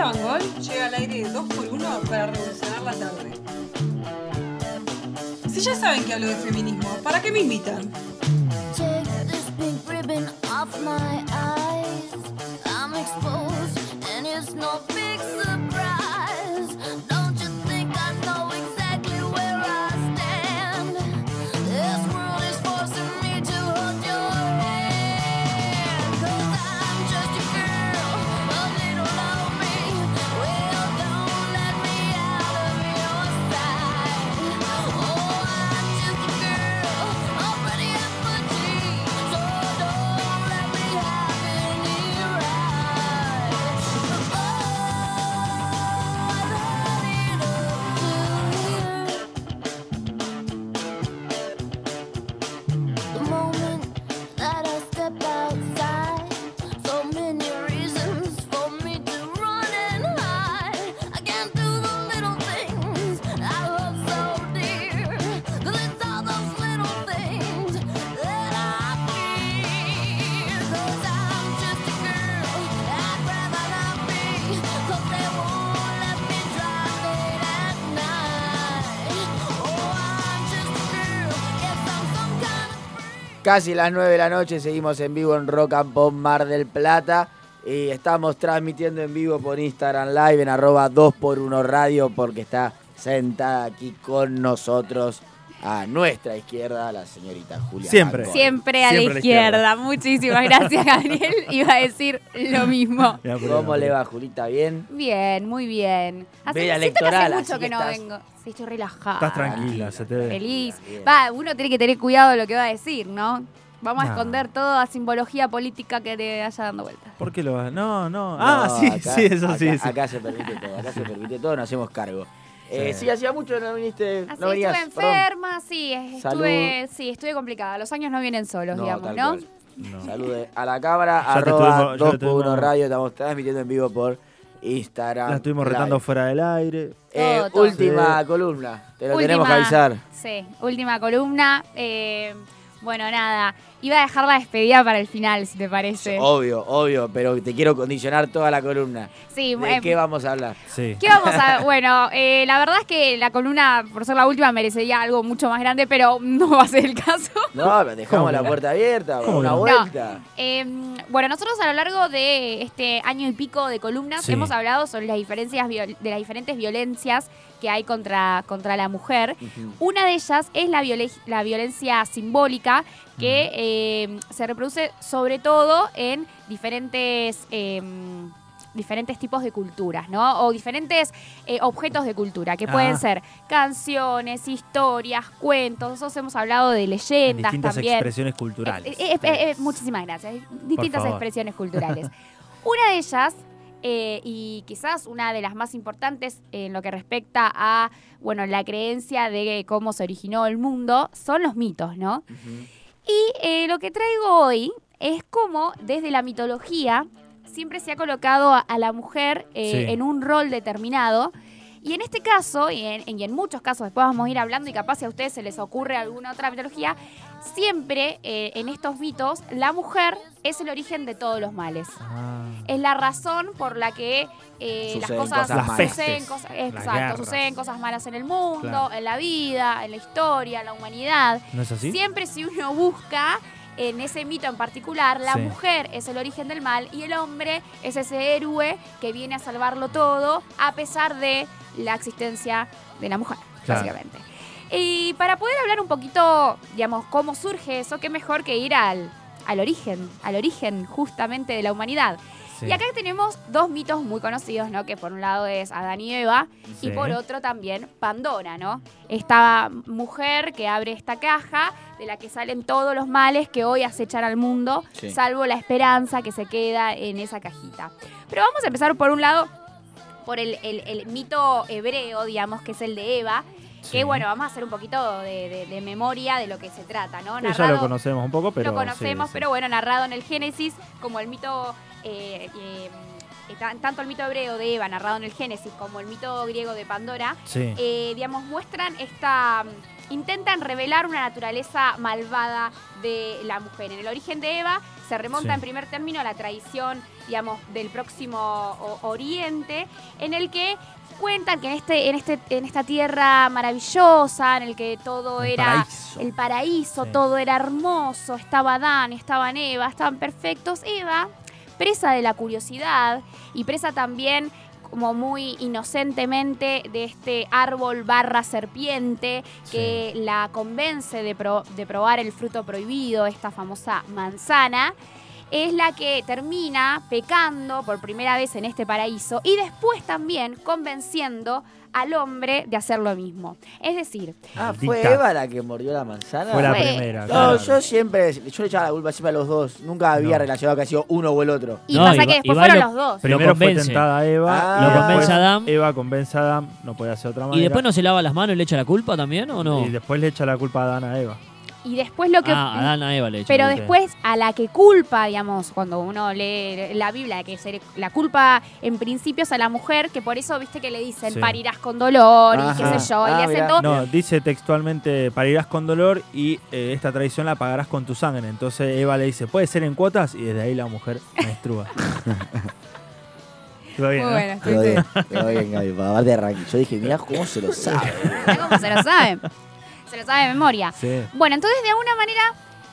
Bangol llega al aire de 2x1 para revolucionar la tarde. Si ya saben que hablo de feminismo, ¿para qué me invitan? Casi las 9 de la noche, seguimos en vivo en Rock and Pop Mar del Plata. Y estamos transmitiendo en vivo por Instagram Live en arroba 2x1 Radio porque está sentada aquí con nosotros a nuestra izquierda la señorita Julia. Siempre. Siempre a la Siempre a la izquierda. izquierda. Muchísimas gracias, Gabriel. Iba a decir lo mismo. ¿Cómo le va, Julita? ¿Bien? Bien, muy bien. Hace, Veda siento que electoral, hace mucho que no estás- vengo. Sí, estoy relajada. Estás tranquila, se te ve. Feliz. Bien. Va, uno tiene que tener cuidado de lo que va a decir, ¿no? Vamos a No. esconder toda simbología política que te haya dando vueltas. ¿Por qué lo vas? No, no. No, Ah, sí, acá- sí, eso sí. acá- sí. Acá se permite todo, acá se permite todo, nos hacemos cargo. Eh, Sí. sí, hacía mucho que no viniste, Así no venías. estuve perdón. enferma, sí, estuve, sí, estuve complicada. Los años no vienen solos, No, digamos, tal ¿no? cual. No. Salude a la cámara, Ya arroba estuvimos- ya 2 te por 1 estuvimos- radio, estamos transmitiendo en vivo por Instagram. La estuvimos Live. retando fuera del aire. Eh, Todo, todo. última Sí. columna, te lo Última- tenemos que avisar. Sí, última columna. eh, bueno, nada, iba a dejar la despedida para el final, si te parece. Obvio, obvio, pero te quiero condicionar toda la columna. Sí, ¿De eh, qué vamos a hablar? Sí. ¿Qué vamos a.? Bueno, eh, la verdad es que la columna, por ser la última, merecería algo mucho más grande, pero no va a ser el caso. No, pero dejamos ¿Cómo la puerta abierta, ¿Cómo una no? vuelta. Eh, bueno, nosotros a lo largo de este año y pico de columnas Sí. hemos hablado sobre las diferencias viol- de las diferentes violencias que hay contra, contra la mujer. Una de ellas es la, la violencia simbólica que eh, se reproduce sobre todo en diferentes, eh, diferentes tipos de culturas, ¿no? O diferentes eh, objetos de cultura, que pueden Ah. ser canciones, historias, cuentos. Nosotros hemos hablado de En leyendas distintas también. expresiones culturales. Eh, eh, muchísimas gracias. Distintas expresiones culturales. Una de ellas, eh, y quizás una de las más importantes en lo que respecta a bueno, la creencia de cómo se originó el mundo, son los mitos, ¿no? Y eh, lo que traigo hoy es cómo desde la mitología siempre se ha colocado a, a la mujer eh, Sí. en un rol determinado. Y en este caso, y en, y en muchos casos, después vamos a ir hablando y capaz si a ustedes se les ocurre alguna otra mitología, siempre eh, en estos mitos la mujer es el origen de todos los males. Ah. Es la razón por la que eh, las cosas, cosas Las malas. suceden cosas, exacto, guerras. suceden cosas malas en el mundo, Claro. en la vida, en la historia, en la humanidad. ¿No es así? Siempre si uno busca en ese mito en particular, la Sí. mujer es el origen del mal y el hombre es ese héroe que viene a salvarlo todo a pesar de la existencia de la mujer, Claro. básicamente. Y para poder hablar un poquito, digamos, cómo surge eso, qué mejor que ir al, al origen, al origen justamente de la humanidad. Sí. Y acá tenemos dos mitos muy conocidos, ¿no? Que por un lado es Adán y Eva y por otro también Pandora, ¿no? Esta mujer que abre esta caja de la que salen todos los males que hoy acechan al mundo, Sí. salvo la esperanza que se queda en esa cajita. Pero vamos a empezar por un lado, por el, el- el mito hebreo, digamos, que es el de Eva. Que Sí. bueno, vamos a hacer un poquito de, de- de memoria de lo que se trata, ¿no? Ya lo Narrado- conocemos un poco, pero. lo conocemos, sí, pero bueno, narrado en el Génesis, como el mito, eh, eh, tan- tanto el mito hebreo de Eva, narrado en el Génesis, como el mito griego de Pandora, Sí. eh, digamos, muestran esta, intentan revelar una naturaleza malvada de la mujer. En el origen de Eva se remonta Sí. en primer término a la tradición, digamos, del próximo Oriente, en el que cuentan que en este, en este, en esta tierra maravillosa, en el que todo El era paraíso. el paraíso, Sí. todo era hermoso, estaba Adán, estaban Eva, estaban perfectos. Eva, presa de la curiosidad y presa también como muy inocentemente de este árbol barra serpiente que la convence de, pro- de probar el fruto prohibido, esta famosa manzana, es la que termina pecando por primera vez en este paraíso y después también convenciendo al hombre de hacer lo mismo. Es decir, Ah, ¿fue. Eva la que mordió la manzana? Fue la Fue- primera. No, claro. yo siempre, yo le echaba la culpa siempre a los dos. Nunca había No. relacionado que ha sido uno o el otro. y No, pasa y que después fueron lo- los dos. Pero Primero fue tentada Eva. Ah. Lo convence a Adán. Eva convence a Adán, no puede hacer otra manera. ¿Y después no se lava las manos y le echa la culpa también o no? Y después le echa la culpa a Adán a Eva. Y después lo que... Ah, Adán a Eva le Pero después a la que culpa, digamos, cuando uno lee la Biblia, que se le- la culpa en principio es a la mujer, que por eso, viste que le dicen, Sí. parirás con dolor y qué sé yo, y Ah, le hacen mirá. todo. No, dice textualmente, parirás con dolor y eh, esta traición la pagarás con tu sangre. Entonces Eva le dice, ¿puede ser en cuotas? Y desde ahí la mujer menstrua. Todo bien, Muy ¿no? bueno, sí, bien, quedó bien, Gaby. para Aparte de ranking. Yo dije, mirá cómo se lo sabe. ¿Cómo se lo saben? Se lo sabe de memoria. Sí. Bueno, entonces de alguna manera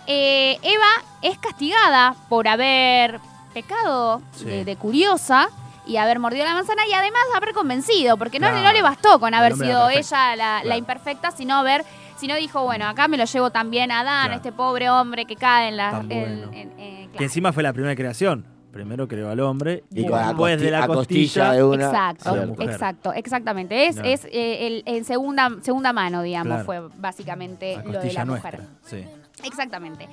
eh, Eva es castigada por haber pecado Sí. de, de curiosa y haber mordido la manzana y además haber convencido, porque no, Claro. no le bastó con haber sido ella la, la imperfecta, sino haber, sino dijo, bueno, acá me lo llevo también a Adán, Claro. este pobre hombre que cae en la... Tan en- bueno. en- Que encima fue la primera creación. Primero creó al hombre Y y con la después de la costilla, de una. Exacto, a la mujer. exacto, exactamente. Es, es eh, el- en segunda, segunda mano, digamos, Claro. fue básicamente la lo de costilla la mujer. nuestra. Sí. Exactamente.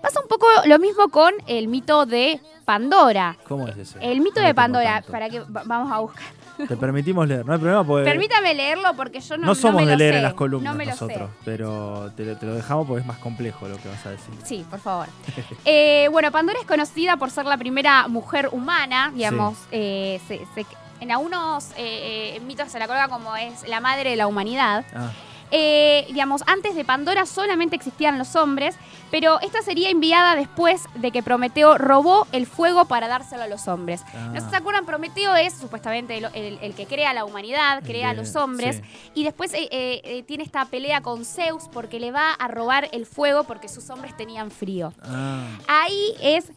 Pasa un poco lo mismo con el mito de Pandora. ¿Cómo es ese? El mito No de Pandora, tanto. para que va- vamos a buscar. Te permitimos leer, no hay problema porque Permítame leerlo porque yo no, no, somos me de lo leer sé, en las columnas no me lo nosotros, sé. pero te, lo- te lo dejamos porque es más complejo lo que vas a decir. Sí, por favor. Eh, bueno, Pandora es conocida por ser la primera mujer humana, digamos. eh, se- se- en algunos eh, eh, mitos se la coloca como es la madre de la humanidad. Ah, Eh, digamos, antes de Pandora solamente existían los hombres, pero esta sería enviada después de que Prometeo robó el fuego para dárselo a los hombres. ah. ¿No se acuerdan? Prometeo es supuestamente el, el- el que crea la humanidad, crea a los hombres, sí. y después eh, eh, tiene esta pelea con Zeus porque le va a robar el fuego porque sus hombres tenían frío. Ah, Ahí es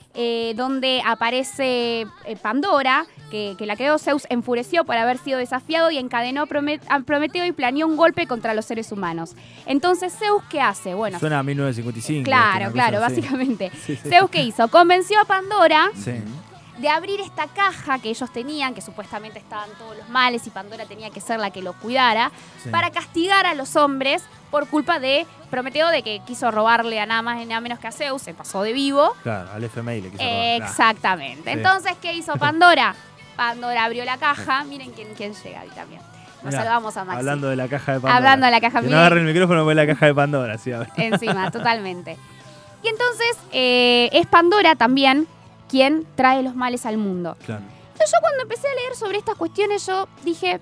donde aparece Pandora, que, que la creó Zeus, enfureció por haber sido desafiado y encadenó a Prometeo y planeó un golpe contra los seres humanos. Entonces, Zeus, ¿qué hace? Bueno, Suena a 1955. claro, claro, básicamente. Sí, sí. Zeus, ¿qué hizo? Convenció a Pandora Sí. de abrir esta caja que ellos tenían, que supuestamente estaban todos los males y Pandora tenía que ser la que lo cuidara, sí. para castigar a los hombres por culpa de Prometeo de que quiso robarle a nada más y nada menos que a Zeus, se pasó de vivo. Claro, al FMI le quiso robar. Exactamente. Sí. Entonces, ¿qué hizo Pandora? Pandora abrió la caja. Miren quién, quién llega ahí también. Nos Mirá, salvamos a Maxi. Hablando de la caja de Pandora. Hablando de la caja, Que no agarre el micrófono es la caja de Pandora, sí, a ver. Encima, totalmente. Y entonces, eh, es Pandora también quien trae los males al mundo. Claro, Entonces, yo cuando empecé a leer sobre estas cuestiones, yo dije,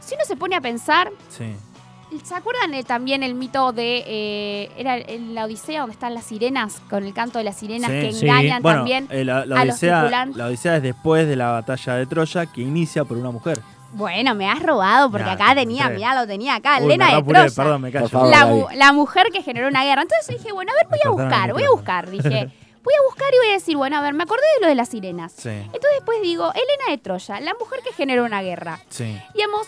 si uno se pone a pensar, sí. ¿se acuerdan eh, también el mito de, eh, era en la Odisea donde están las sirenas, con el canto de las sirenas Sí. que Sí. engañan Bueno, también? eh, la, la a los odisea, tripulantes. la Odisea es después de la batalla de Troya que inicia por una mujer. Bueno, me has robado porque Ya, acá te tenía, encontré. mirá, lo tenía acá, Uy, Elena de Troya. Perdón, me favor. la, mu- la mujer que generó una guerra. Entonces yo dije, bueno, a ver, voy a buscar, voy a buscar. Dije, voy a buscar y voy a decir, bueno, a ver, me acordé de lo de las sirenas. Sí, Entonces después digo, Elena de Troya, la mujer que generó una guerra. sí. Digamos,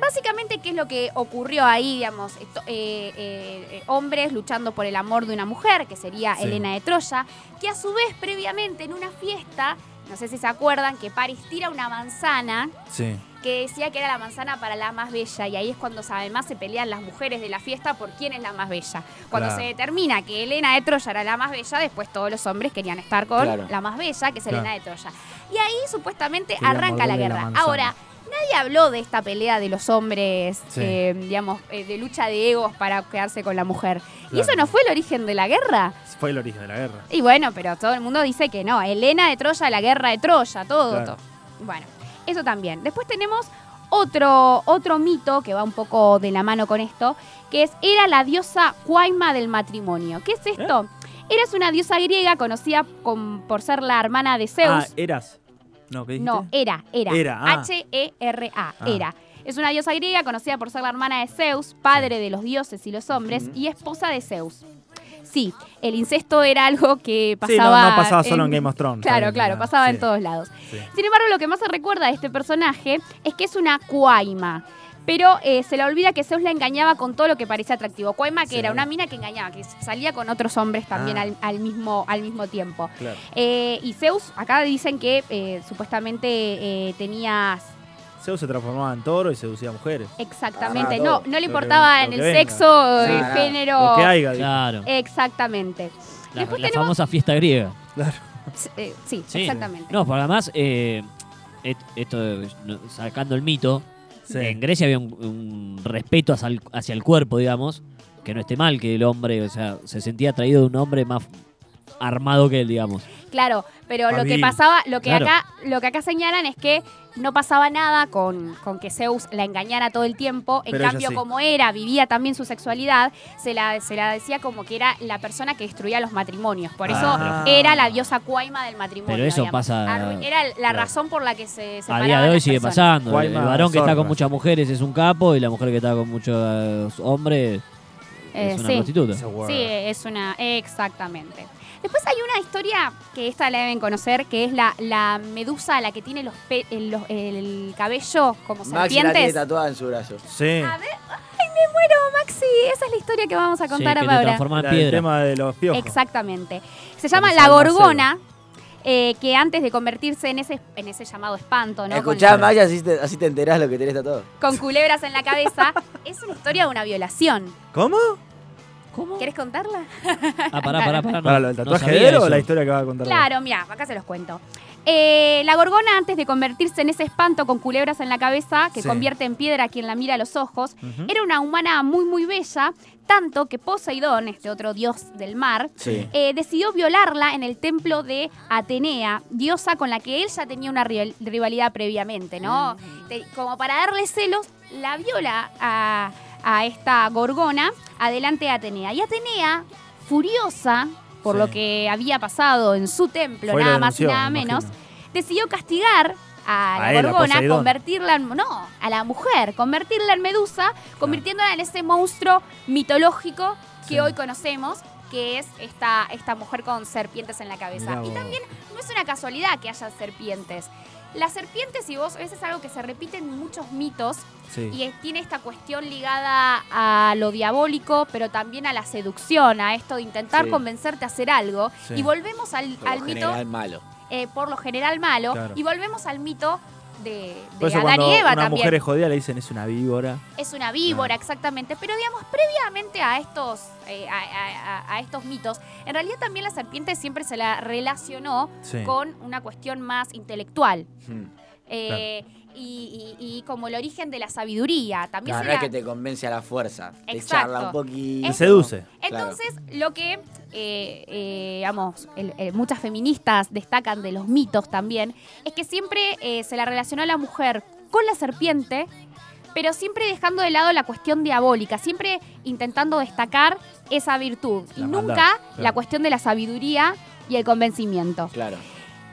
básicamente, ¿qué es lo que ocurrió ahí? Digamos, esto- eh, eh, eh, hombres luchando por el amor de una mujer, que sería Sí. Elena de Troya, que a su vez, previamente, en una fiesta, no sé si se acuerdan, que Paris tira una manzana Sí, que decía que era la manzana para la más bella y ahí es cuando además se pelean las mujeres de la fiesta por quién es la más bella. Cuando Claro. se determina que Elena de Troya era la más bella, después todos los hombres querían estar con Claro. la más bella, que es Claro. Elena de Troya. Y ahí supuestamente arranca la guerra. Ahora, nadie habló de esta pelea de los hombres, Sí. eh, digamos, eh, de lucha de egos para quedarse con la mujer. ¿Y eso no fue el origen de la guerra? fue el origen de la guerra. Y bueno, pero todo el mundo dice que no. Elena de Troya, la guerra de Troya, todo. Claro. todo. Bueno, eso también. Después tenemos otro, otro mito que va un poco de la mano con esto, que es, era la diosa Cuaima del matrimonio. ¿Qué es esto? Eras una diosa griega conocida con- por ser la hermana de Zeus. Ah, eras. No, ¿qué dijiste? No, era, era. Era, ah. H-E-R-A, Ah. era. Es una diosa griega conocida por ser la hermana de Zeus, padre de los dioses y los hombres, y esposa de Zeus. Sí, el incesto era algo que Sí, no, pasaba. no pasaba solo en Game of Thrones, Claro, claro, ah, pasaba en todos lados. Sí. Sin embargo, lo que más se recuerda de este personaje es que es una cuaima. Pero eh, se le olvida que Zeus la engañaba con todo lo que parecía atractivo. Cuaima, que Sí. era una mina que engañaba, que salía con otros hombres también Ah. al, al mismo, al mismo tiempo. Claro. Eh, y Zeus, acá dicen que eh, supuestamente eh, tenía Zeus se transformaba en toro y seducía a mujeres. exactamente, Ah, no, no le importaba en el venga. sexo, el género. Lo que haya. digo. Claro. Exactamente. La, Después la tenemos- famosa fiesta griega. Eh, sí, Sí. exactamente. No, porque además, eh, esto, sacando el mito, Sí. en Grecia había un, un respeto hacia el, hacia el cuerpo, digamos, que no esté mal que el hombre, o sea, se sentía atraído de un hombre más armado que él, digamos. Claro, pero lo que pasaba, lo que Claro. acá, lo que acá señalan es que no pasaba nada con, con que Zeus la engañara todo el tiempo. En Pero cambio, sí. como era, vivía también su sexualidad, se la, se la decía como que era la persona que destruía los matrimonios. Por eso Ah. era la diosa cuaima del matrimonio. Pero eso digamos. pasa- Era la Claro. razón por la que se A día de hoy sigue personas. pasando. El, Guayma el varón que está con muchas mujeres es un capo y la mujer que está con muchos hombres Eh, es una sí. prostituta. Sí, es una. Exactamente. Después hay una historia que esta la deben conocer, que es la, la medusa, la que tiene los pe- el, los- el cabello como Maxi la tiene serpientes. tatuada en su brazo. Sí. A ver, ay, me muero, Maxi. Esa es la historia que vamos a Sí, contar que te ahora. transforma en La piedra. tema de los piojos. Exactamente. Se llama la gorgona, eh, que antes de convertirse en ese, en ese llamado espanto, ¿no? Con, Escuchá, Maxi, así te, así te enterás lo que tenés tatuado. con culebras en la cabeza, es una historia de una violación. ¿Cómo? ¿Cómo? ¿Querés contarla? Ah, pará, pará, pará. no, ¿Para lo del no tatuaje de él o la historia que va a contar? Claro, mira, acá se los cuento. Eh, la gorgona, antes de convertirse en ese espanto con culebras en la cabeza, que Sí. convierte en piedra a quien la mira a los ojos, era una humana muy, muy bella, tanto que Poseidón, este otro dios del mar, Sí. eh, decidió violarla en el templo de Atenea, diosa con la que él ya tenía una rival- rivalidad previamente, ¿no? Te- como para darle celos, la viola a, a esta gorgona adelante de Atenea. Y Atenea, furiosa por Sí. lo que había pasado en su templo, Fue nada más y nada me menos, decidió castigar a la él, gorgona, convertirla en, no, a la mujer, convertirla en medusa, convirtiéndola en ese monstruo mitológico que Sí. hoy conocemos, que es esta, esta mujer con serpientes en la cabeza. Mirá Y vos. también no es una casualidad que haya serpientes. Las serpientes, y vos, eso es algo que se repite en muchos mitos, Sí. y es- tiene esta cuestión ligada a lo diabólico, pero también a la seducción, a esto de intentar Sí. convencerte a hacer algo. Sí. Y volvemos al, Por al lo mito, general malo. eh, por lo general malo, Claro. y volvemos al mito de, de eso Adán y Eva una también. mujer es jodida le dicen es una víbora. Es una víbora, exactamente. Pero digamos, previamente a estos, eh, a, a- a- a estos mitos, en realidad también la serpiente siempre se la relacionó Sí. con una cuestión más intelectual. Hmm. Eh, y, y- y como el origen de la sabiduría. También Claro, se no es la- que te convence a la fuerza. Te Exacto. charla un poquito. Te seduce. Entonces, lo que, eh, eh, digamos, el- eh, muchas feministas destacan de los mitos también, es que siempre eh, se la relacionó a la mujer con la serpiente, pero siempre dejando de lado la cuestión diabólica, siempre intentando destacar esa virtud y La nunca claro. la cuestión de la sabiduría y el convencimiento. Claro.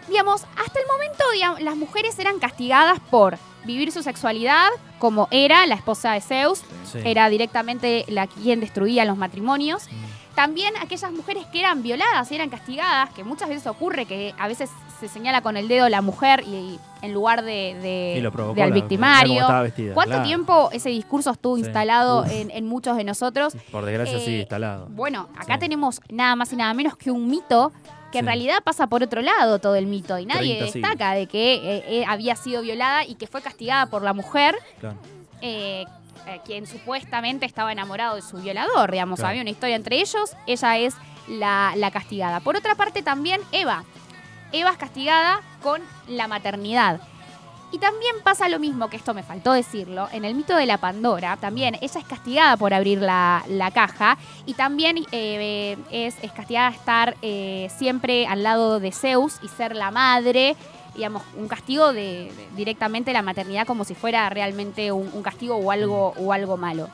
Digamos, hasta el momento digamos, las mujeres eran castigadas por vivir su sexualidad, como era la esposa de Zeus, Sí. era directamente la quien destruía los matrimonios. También aquellas mujeres que eran violadas y eran castigadas, que muchas veces ocurre que a veces se señala con el dedo la mujer y en lugar de, de- Y lo provocó de al la- mirá cómo victimario. vestida, ¿Cuánto claro. tiempo ese discurso estuvo Sí. instalado en, en muchos de nosotros? Por desgracia Eh, sigue instalado. Bueno, acá Sí. tenemos nada más y nada menos que un mito que en realidad pasa por otro lado todo el mito y nadie 30 destaca de que eh, eh, había sido violada y que fue castigada por la mujer Claro. eh, eh, quien supuestamente estaba enamorado de su violador, digamos, Claro. había una historia entre ellos, ella es la, la castigada. Por otra parte también Eva, Eva es castigada con la maternidad. Y también pasa lo mismo, que esto me faltó decirlo, en el mito de la Pandora, también ella es castigada por abrir la, la caja y también eh, es, es castigada estar eh, siempre al lado de Zeus y ser la madre, digamos, un castigo de, de- directamente la maternidad como si fuera realmente un, un castigo o algo, o algo malo.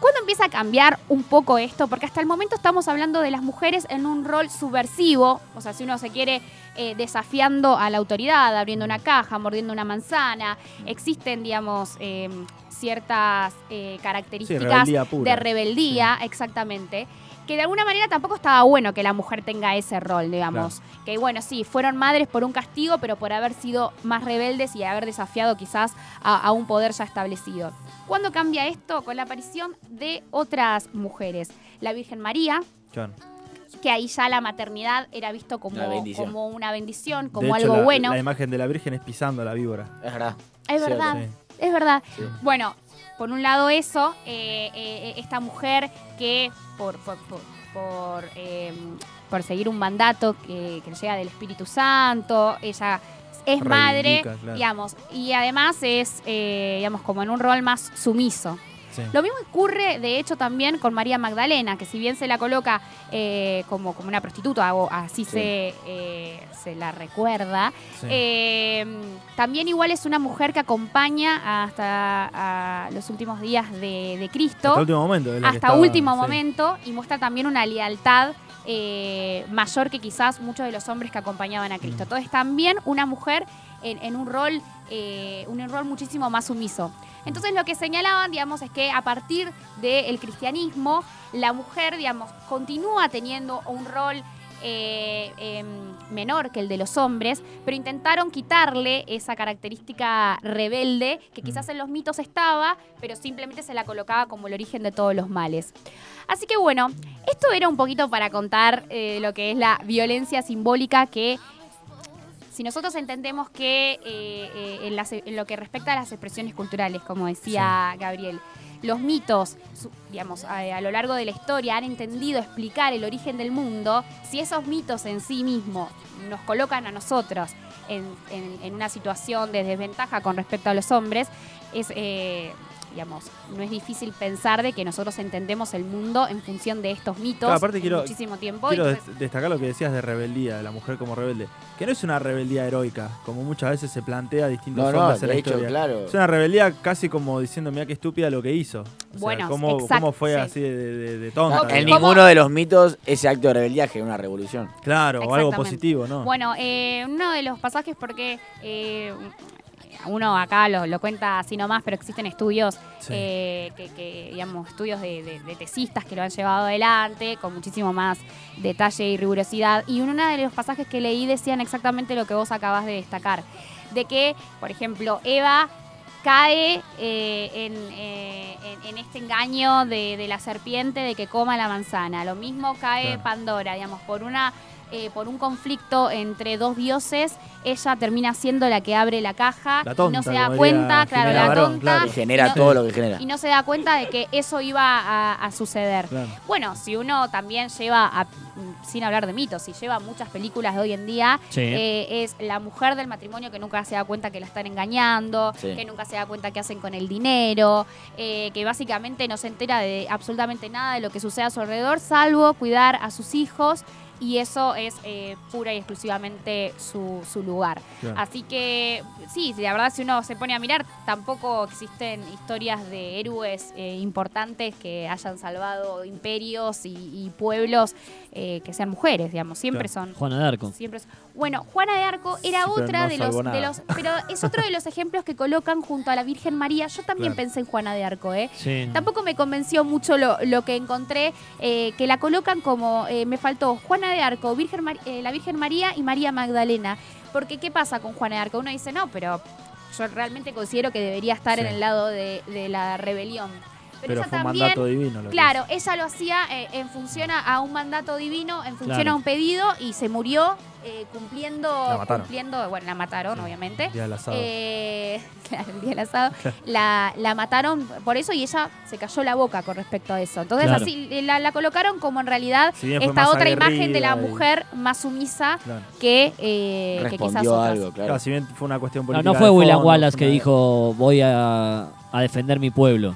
¿Cuándo empieza a cambiar un poco esto? Porque hasta el momento estamos hablando de las mujeres en un rol subversivo, o sea, si uno se quiere eh, desafiando a la autoridad, abriendo una caja, mordiendo una manzana, existen, digamos, eh, ciertas eh, Sí, características rebeldía de rebeldía, exactamente. Que de alguna manera tampoco estaba bueno que la mujer tenga ese rol, digamos. Que bueno, sí, fueron madres por un castigo, pero por haber sido más rebeldes y haber desafiado quizás a, a un poder ya establecido. ¿Cuándo cambia esto? Con la aparición de otras mujeres. La Virgen María, que ahí ya la maternidad era visto como, Una bendición. como una bendición, De como hecho, algo la- bueno. La imagen de la Virgen es pisando a la víbora. Es verdad. Es verdad, Sí. es verdad. Sí. Bueno, por un lado eso, eh, eh, esta mujer que por, por, por, por, eh, por seguir un mandato que, que le llega del Espíritu Santo, ella es madre, claro. digamos, y además es, eh, digamos, como en un rol más sumiso. Sí. Lo mismo ocurre, de hecho, también con María Magdalena, que si bien se la coloca eh, como, como una prostituta, o así Sí. se, eh, se la recuerda, Sí. eh, también igual es una mujer que acompaña hasta a los últimos días de, de Cristo, Hasta último momento. hasta estaba- último momento, y muestra también una lealtad mayor que quizás muchos de los hombres que acompañaban a Cristo. Mm. Entonces también una mujer en, en un rol, eh, un rol muchísimo más sumiso. Entonces lo que señalaban, digamos, es que a partir del cristianismo, la mujer, digamos, continúa teniendo un rol eh, em, menor que el de los hombres, pero intentaron quitarle esa característica rebelde que quizás en los mitos estaba, pero simplemente se la colocaba como el origen de todos los males. Así que bueno, esto era un poquito para contar eh, lo que es la violencia simbólica que si nosotros entendemos que eh, eh, en, las- en lo que respecta a las expresiones culturales, como decía Gabriel, los mitos, digamos, a, a lo largo de la historia han entendido explicar el origen del mundo, si esos mitos en sí mismos nos colocan a nosotros en, en- en una situación de desventaja con respecto a los hombres, es, eh, digamos, no es difícil pensar de que nosotros entendemos el mundo en función de estos mitos Claro, aparte en quiero- muchísimo tiempo. Quiero entonces- des- destacar lo que decías de rebeldía, de la mujer como rebelde. Que no es una rebeldía heroica, como muchas veces se plantea a distintos No, no, hombres en la de hecho, historia. claro. Es una rebeldía casi como diciendo, mira qué estúpida lo que hizo. O sea, Bueno, cómo, cómo fue sí. así de, de- de tonta. En ninguno de los mitos ese acto de rebeldía genera una revolución. Claro, o algo positivo, ¿no? Bueno, eh, uno de los pasajes, porque eh, uno acá lo, lo cuenta así nomás, pero existen estudios, Sí. eh, que, que, digamos, estudios de, de- de tesistas que lo han llevado adelante con muchísimo más detalle y rigurosidad. Y uno de los pasajes que leí decían exactamente lo que vos acabas de destacar. De que, por ejemplo, Eva cae eh, en, eh, en- en este engaño de, de la serpiente de que coma la manzana. Lo mismo cae Claro. Pandora, digamos, por una eh, por un conflicto entre dos dioses, ella termina siendo la que abre la caja La y no se da cuenta, claro, la Barón, tonta, claro. Y genera no- todo lo que genera. y no se da cuenta de que eso iba a, a suceder. Claro. Bueno, si uno también lleva, a- sin hablar de mitos, si lleva muchas películas de hoy en día, Sí. eh, es la mujer del matrimonio que nunca se da cuenta que la están engañando, Sí. que nunca se da cuenta qué hacen con el dinero, eh, que básicamente no se entera de absolutamente nada de lo que sucede a su alrededor, salvo cuidar a sus hijos. Y eso es eh, pura y exclusivamente su, su lugar. Claro. Así que, sí, la verdad, si uno se pone a mirar, tampoco existen historias de héroes eh, importantes que hayan salvado imperios y, y pueblos eh, que sean mujeres, digamos. Siempre Claro. son Juana de Arco. Siempre es- Bueno, Juana de Arco era Sí, otra no de, los, de los. Pero es otro de los ejemplos que colocan junto a la Virgen María. Yo también Claro. pensé en Juana de Arco, ¿eh? Sí. Tampoco me convenció mucho lo, lo que encontré, eh, que la colocan como. eh, me faltó Juana de Arco, Virgen Mar- eh, la Virgen María y María Magdalena. Porque, ¿qué pasa con Juana de Arco? Uno dice, no, pero yo realmente considero que debería estar Sí. en el lado de, de la rebelión. Pero, Pero ella fue un también. mandato divino. lo que Claro, ella lo hacía eh, en función a, un mandato divino, en función Claro. a un pedido y se murió eh, cumpliendo, La mataron. cumpliendo, bueno, la mataron, Sí, obviamente. el día del asado. Eh, claro, el día del asado. La, la mataron por eso y ella se cayó la boca con respecto a eso. Entonces Claro. así eh, la, la colocaron como en realidad fue esta otra imagen de la y- mujer más sumisa Claro. que, eh, que quizás otras. algo, claro. Claro, si bien fue una cuestión No, política. no fue William fondo, Wallace fue que dijo voy a, a defender mi pueblo,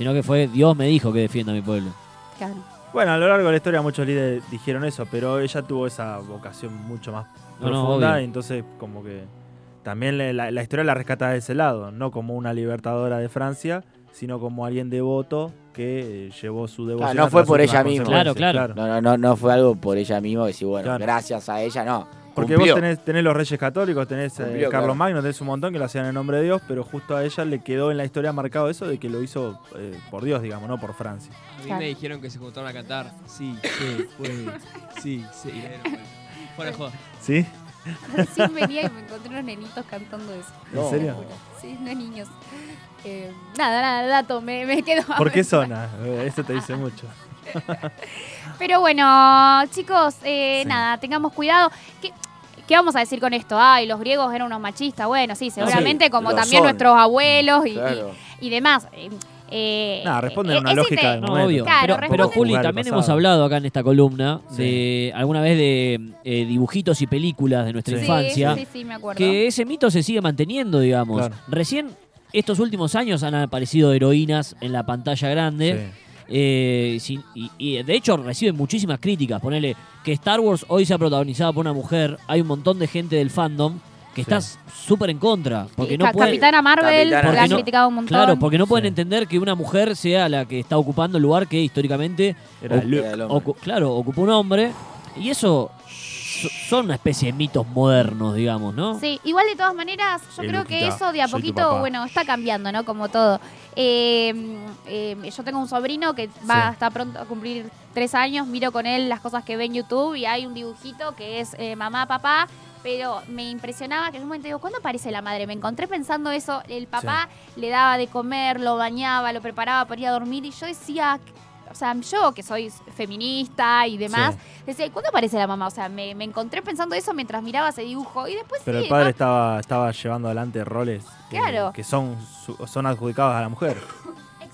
sino que fue Dios me dijo que defienda mi pueblo. Claro. Bueno, a lo largo de la historia muchos líderes dijeron eso, pero ella tuvo esa vocación mucho más No, no, profunda y entonces como que también le- la, la historia la rescata de ese lado, no como una libertadora de Francia, sino como alguien devoto que eh, llevó su devoción. no hasta fue por ella misma. Claro, claro. No, no, no, no fue algo por ella misma, decir, bueno, Claro. gracias a ella, no. Porque Cumplió. vos tenés, tenés los reyes católicos, tenés eh, Carlos claro. Magno, tenés un montón que lo hacían en nombre de Dios, pero justo a ella le quedó en la historia marcado eso de que lo hizo eh, por Dios, digamos, no por Francia. A mí Claro. me dijeron que se juntaron a cantar. Sí, sí, puede. Sí, sí. Fuera joda. ¿Sí? Recién venía y me encontré unos nenitos cantando eso. No. ¿En serio? Sí, no niños. Eh, nada, nada, dato, me, me quedo. ¿Por qué zona? Eh, Eso te dice mucho. Pero bueno, chicos, eh, Sí. nada, tengamos cuidado. ¿Qué, qué vamos a decir con esto? Ay, los griegos eran unos machistas. Bueno, sí, seguramente Sí, como también son. nuestros abuelos y, Claro. y- y demás. Eh, eh, Nada, responden eh, a una es lógica del No, obvio. Claro, pero, pero Juli, también hemos hablado acá en esta columna Sí. de alguna vez de eh, dibujitos y películas de nuestra Sí. infancia. Sí, sí, sí, me acuerdo. que ese mito se sigue manteniendo, digamos. Claro. Recién, estos últimos años han aparecido heroínas en la pantalla grande. Eh, sin- y, y de hecho reciben muchísimas críticas. Ponele que Star Wars hoy sea protagonizada por una mujer. Hay un montón de gente del fandom que Sí. está súper en contra. Porque Y no Ca- puede, Capitana Marvel, Capitana- porque la no- criticado un montón. Claro, porque no pueden Sí. entender que una mujer sea la que está ocupando el lugar que históricamente Era o- Luke. Era el hombre. ocu- claro, ocupó un hombre. Y eso so- son una especie de mitos modernos, digamos, ¿no? Sí, igual de todas maneras, yo creo que eso de a poquito, bueno, está cambiando, ¿no? Como todo. Eh, eh, yo tengo un sobrino que va Sí. está pronto a cumplir tres años, miro con él las cosas que ve en YouTube y hay un dibujito que es eh, mamá, papá, pero me impresionaba que en un momento digo, ¿cuándo aparece la madre? Me encontré pensando eso, el papá le daba de comer, lo bañaba, lo preparaba para ir a dormir y yo decía... O sea, yo que soy feminista y demás, decía, ¿y ¿cuándo aparece la mamá? O sea, me, me encontré pensando eso mientras miraba ese dibujo y después Pero sí, el padre ¿no? estaba, estaba llevando adelante roles que, Claro. que son, su- son adjudicados a la mujer.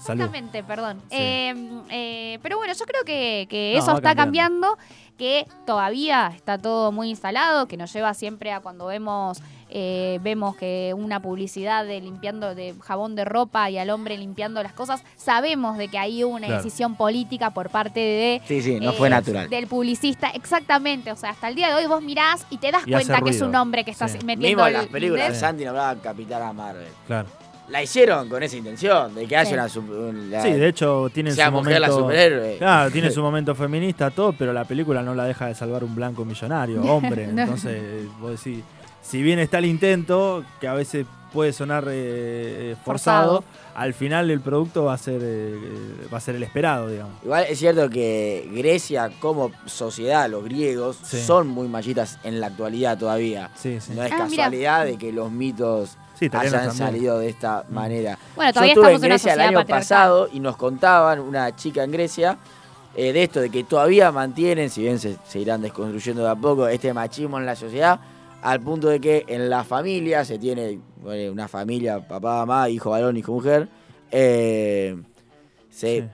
Salud. Exactamente, perdón. Sí. Eh, eh, pero bueno, yo creo que, que No, eso está cambiando. cambiando. que todavía está todo muy instalado, que nos lleva siempre a cuando vemos eh, vemos que una publicidad de limpiando de jabón de ropa y al hombre limpiando las cosas, sabemos de que hay una Claro. decisión política por parte de Sí, sí, no eh, fue natural. del publicista, exactamente, o sea, hasta el día de hoy vos mirás y te das Y cuenta que es un hombre que está Sí. metiendo Mismo en el- las películas, ¿entendés? Santi nombraba Capitana Marvel. Claro. La hicieron con esa intención, de que haya Sí. una... la- Sí, de hecho tiene sea su mujer la momento. superhéroe. Claro, tiene su momento feminista, todo, pero la película no la deja de salvar un blanco millonario, hombre. No. Entonces, vos decís, si bien está el intento, que a veces puede sonar eh, eh, forzado, al final el producto va a ser eh, va a ser el esperado, digamos. Igual es cierto que Grecia como sociedad, los griegos, Sí. son muy machistas en la actualidad todavía. Sí, sí. No es Ah, mira. casualidad de que los mitos Sí, hayan también. salido de esta Mm. manera. Bueno, Yo todavía estuve estamos en Grecia el año pasado y nos contaban una chica en Grecia eh, de esto, de que todavía mantienen, si bien se, se irán desconstruyendo de a poco, este machismo en la sociedad, al punto de que en la familia se tiene bueno, una familia, papá, mamá, hijo varón, hijo mujer, eh, se, Sí.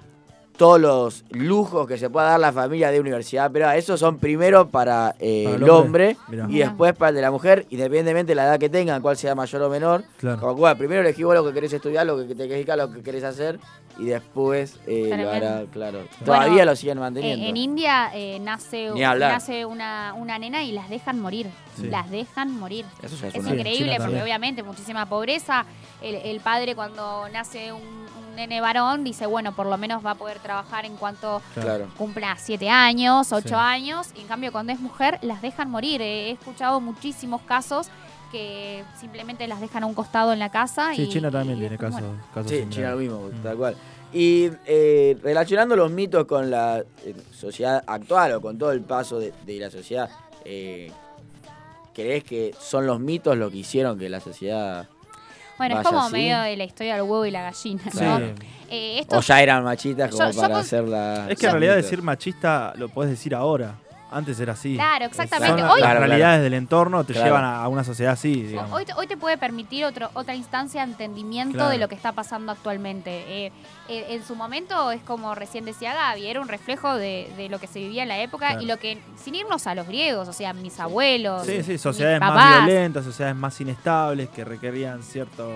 Todos los lujos que se pueda dar la familia de universidad, pero esos son primero para, eh, Para el hombre, y después para el de la mujer, independientemente de la edad que tengan, cuál sea mayor o menor. Claro. Como cual, primero elegí vos lo que querés estudiar, lo que te querés dedicar, lo que querés hacer, y después eh, lo hará, claro. Todavía lo siguen Eh, manteniendo. en India eh, nace, nace una, una nena y las dejan morir. Sí. Las dejan morir. Eso ya es Es increíble porque obviamente muchísima pobreza. El, el padre cuando nace un, un nene varón dice, bueno, por lo menos va a poder trabajar en cuanto Claro. cumpla siete años, ocho Sí. años. Y en cambio cuando es mujer las dejan morir. Eh, He escuchado muchísimos casos que simplemente las dejan a un costado en la casa. Sí, y, China también y tiene casos, mueren. casos Sí, similares. China lo mismo, Mm. tal cual. Y eh, relacionando los mitos con la eh, sociedad actual o con todo el paso de, de la sociedad, eh, ¿crees que son los mitos lo que hicieron que la sociedad... Bueno, es como así. medio de la historia del huevo y la gallina, Sí. ¿no? Eh, esto O ya eran machistas como Yo- yo para con- hacer la... Es que en realidad decir machista lo podés decir ahora. Antes era así. Claro, exactamente. Son Hoy- las Claro, claro. realidades del entorno te Claro. llevan a, a una sociedad así, digamos. Hoy, te- hoy te puede permitir otro, otra instancia de entendimiento Claro. de lo que está pasando actualmente. Eh, eh, en su momento es como recién decía Gaby, era un reflejo de, de lo que se vivía en la época Claro. y lo que, sin irnos a los griegos, o sea, mis abuelos, Sí, sí, mis sociedades papás. más violentas, sociedades más inestables, que requerían cierto,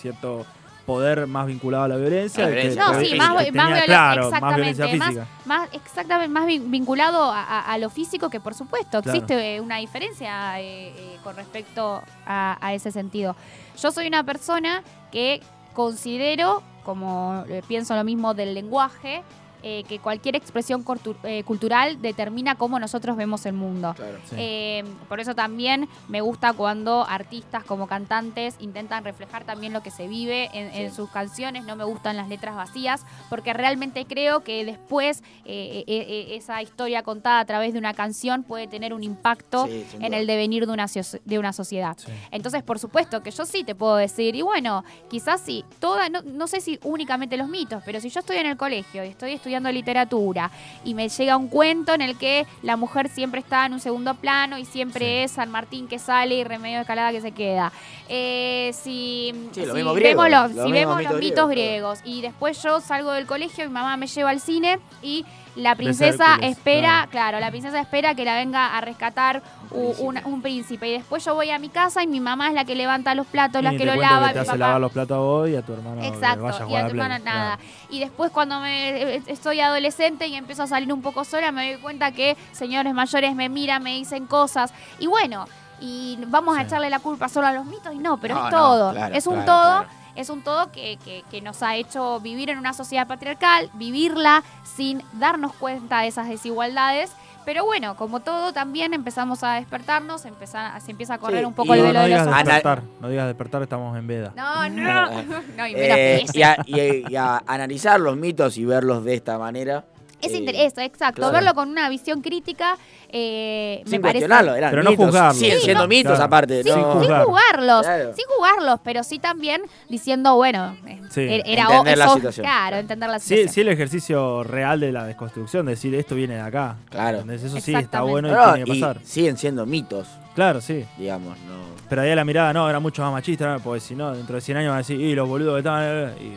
cierto poder más vinculado a la violencia. La que- violencia No, que- sí, que más, tenía, más exactamente, violencia más, física. más- exactamente, más vin- vinculado a, a- a lo físico que por supuesto Claro. existe eh, una diferencia eh, eh, con respecto a, a ese sentido. Yo soy una persona que considero, como eh, pienso lo mismo del lenguaje, eh, que cualquier expresión eh, cultural determina cómo nosotros vemos el mundo. Claro. Sí. Eh, por eso también me gusta cuando artistas como cantantes intentan reflejar también lo que se vive en, en sus canciones. No me gustan las letras vacías porque realmente creo que después eh, eh, eh, esa historia contada a través de una canción puede tener un impacto Sí, en el devenir de una, de una sociedad. Sí. Entonces, por supuesto que yo sí te puedo decir, y bueno, quizás sí, toda, no, no sé si únicamente los mitos, pero si yo estoy en el colegio y estoy estudiando literatura. Y me llega un cuento en el que la mujer siempre está en un segundo plano y siempre es San Martín que sale y Remedio de Escalada que se queda. Eh, si Sí, vemos los, si vemos mitos los mitos griegos, griegos. y después yo salgo del colegio mi mamá me lleva al cine y la princesa espera, claro. claro, la princesa espera que la venga a rescatar un, un príncipe. Y después yo voy a mi casa y mi mamá es la que levanta los platos, la que lo lava, que te mi hace papá. lavar los platos a vos y a tu hermano le Exacto, vaya a y a tu hermana nada. claro. Y después cuando me eh, estoy adolescente y empiezo a salir un poco sola, me doy cuenta que señores mayores me miran, me dicen cosas. Y bueno, y vamos a echarle la culpa solo a los mitos y no, pero No, es no, todo. claro, es un claro, todo. Es un todo que, que- que nos ha hecho vivir en una sociedad patriarcal, vivirla sin darnos cuenta de esas desigualdades. Pero bueno, como todo, también empezamos a despertarnos, empezar, se empieza a correr Sí, un poco y el no, velo no de los Ana- despertar, no digas despertar, estamos en veda. No, no, no, y Eh, y, a, y- y a analizar los mitos y verlos de esta manera. Es eh, interés, exacto. claro. Verlo con una visión crítica eh, me Sin parece. cuestionarlo, eran Pero no juzgarlos. Siguen Sí, siendo no- mitos Claro. aparte. Sin, no- sin jugarlos, Claro. sin jugarlos, pero sí también diciendo, bueno, eh, Sí. er- era Entender o- la eso- situación. Claro, entender la Sí, situación. sí, el ejercicio real de la desconstrucción, de decir esto viene de acá. Claro. ¿Entendés? Eso sí está bueno y tiene que y pasar. siguen siendo mitos, Claro, sí. digamos. no Pero ahí la mirada, no, era mucho más machista, ¿no? porque si no, dentro de 100 años van a decir, y los boludos que estaban. eh", Y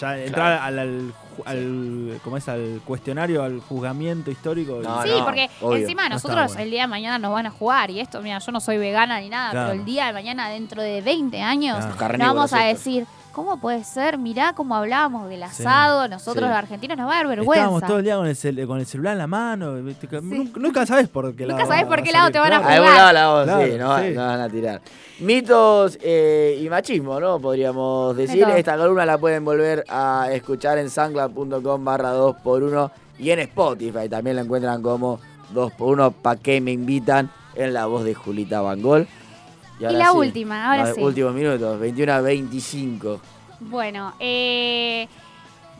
ya entrar al, al, al- ¿cómo es? al cuestionario, al juzgamiento histórico. y- No, Sí, no, porque obvio. encima No nosotros bueno. el día de mañana nos van a jugar y esto, mira, yo no soy vegana ni nada, Claro. pero el día de mañana, dentro de 20 años, Claro. nos vamos a estos. decir, ¿cómo puede ser? Mirá cómo hablábamos del Sí. asado, nosotros Sí. los argentinos nos va a dar Estábamos vergüenza. todo el día con el, cel- con el celular en la mano. Nunca, nunca sabes por qué Nunca lado sabés va por qué lado te van a claro. A algún jugar. lado la voz, Claro, sí, no, sí. no van a tirar. Mitos eh, y machismo, ¿no? Podríamos decir. Esta columna la pueden volver a escuchar en sangla.com barra 2x1 y en Spotify. También la encuentran como 2x1 pa' que me invitan en la voz de Julita Bangol. Y la última, ahora los sí. Últimos minutos, 21 a 25. Bueno, eh,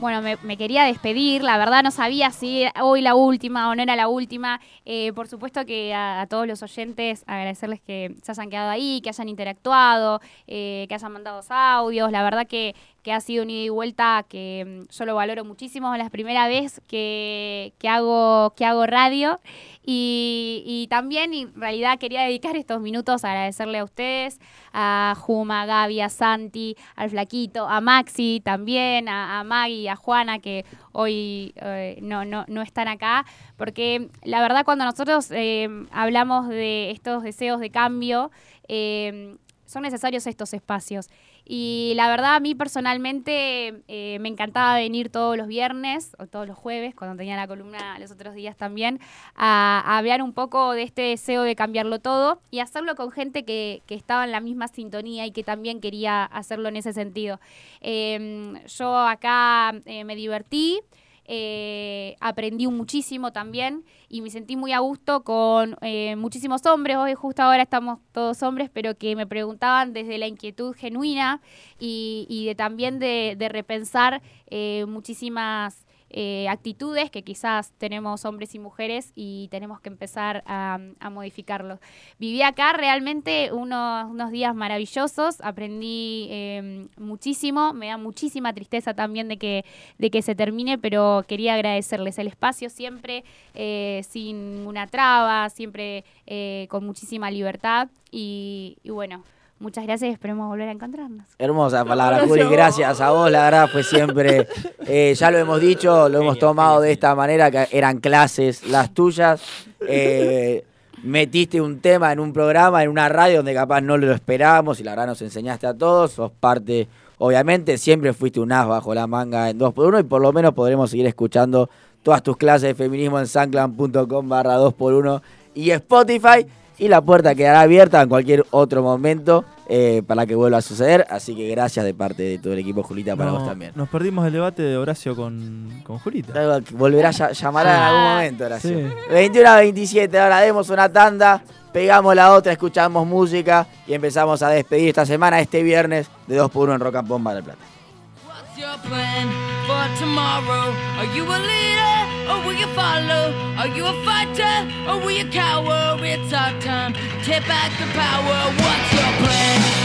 bueno, me, me quería despedir. La verdad no sabía si era hoy la última o no era la última. Eh, por supuesto que a, a todos los oyentes agradecerles que se hayan quedado ahí, que hayan interactuado, eh, que hayan mandado audios. La verdad que, que ha sido un ida y vuelta que mm, yo lo valoro muchísimo. Es la primera vez que, que hago, que hago radio. Y, y también, en realidad, quería dedicar estos minutos a agradecerle a ustedes, a Juma, a Gaby, a Santi, al Flaquito, a Maxi también, a, a Maggie, a Juana, que hoy eh, no, no, no están acá, porque la verdad cuando nosotros eh, hablamos de estos deseos de cambio, eh, son necesarios estos espacios. Y la verdad, a mí personalmente eh, me encantaba venir todos los viernes o todos los jueves, cuando tenía la columna los otros días también, a, hablar un poco de este deseo de cambiarlo todo y hacerlo con gente que, que estaba en la misma sintonía y que también quería hacerlo en ese sentido. Eh, yo acá eh, me divertí. Eh, aprendí muchísimo también y me sentí muy a gusto con eh, muchísimos hombres. Hoy justo ahora estamos todos hombres, pero que me preguntaban desde la inquietud genuina y, y de, también de, de repensar eh, muchísimas eh, actitudes que quizás tenemos hombres y mujeres y tenemos que empezar a, modificarlos. Viví acá realmente unos, días maravillosos, aprendí eh, muchísimo, me da muchísima tristeza también de que, de que se termine, pero quería agradecerles el espacio siempre eh, sin ninguna traba, siempre eh, con muchísima libertad y bueno. Muchas gracias y esperemos volver a encontrarnos. Hermosa palabra, Juli. Gracias a vos, la verdad fue siempre, eh, ya lo hemos dicho, lo hemos tomado de esta manera, que eran clases las tuyas. Eh, metiste un tema en un programa, en una radio donde capaz no lo esperábamos y la verdad nos enseñaste a todos, sos parte, obviamente, siempre fuiste un as bajo la manga en 2x1 y por lo menos podremos seguir escuchando todas tus clases de feminismo en sanclan.com barra 2x1 y Spotify. Y la puerta quedará abierta en cualquier otro momento eh, para que vuelva a suceder. Así que gracias de parte de todo el equipo, Julita, para No, vos también. Nos perdimos el debate de Horacio con, con Julita. Volverá a ll- llamar en algún momento, Horacio. Sí. 21 a 27, ahora demos una tanda, pegamos la otra, escuchamos música y empezamos a despedir esta semana, este viernes, de 2x1 en Rock and Mar del Plata. What's your plan for tomorrow? Are you a leader or will you follow? Are you a fighter or will you cower? It's our time take back the power. What's your plan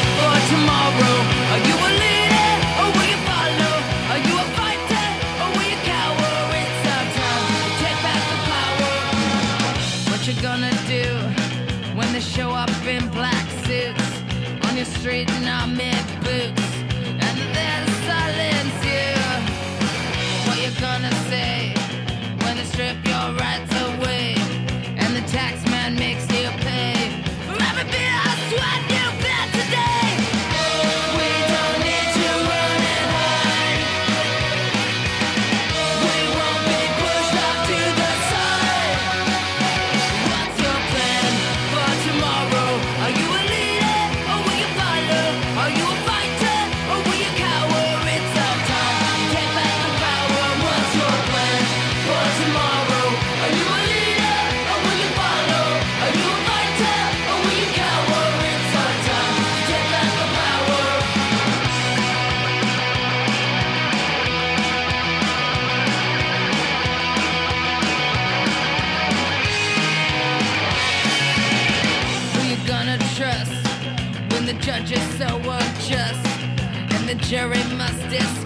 Jerry must disappear.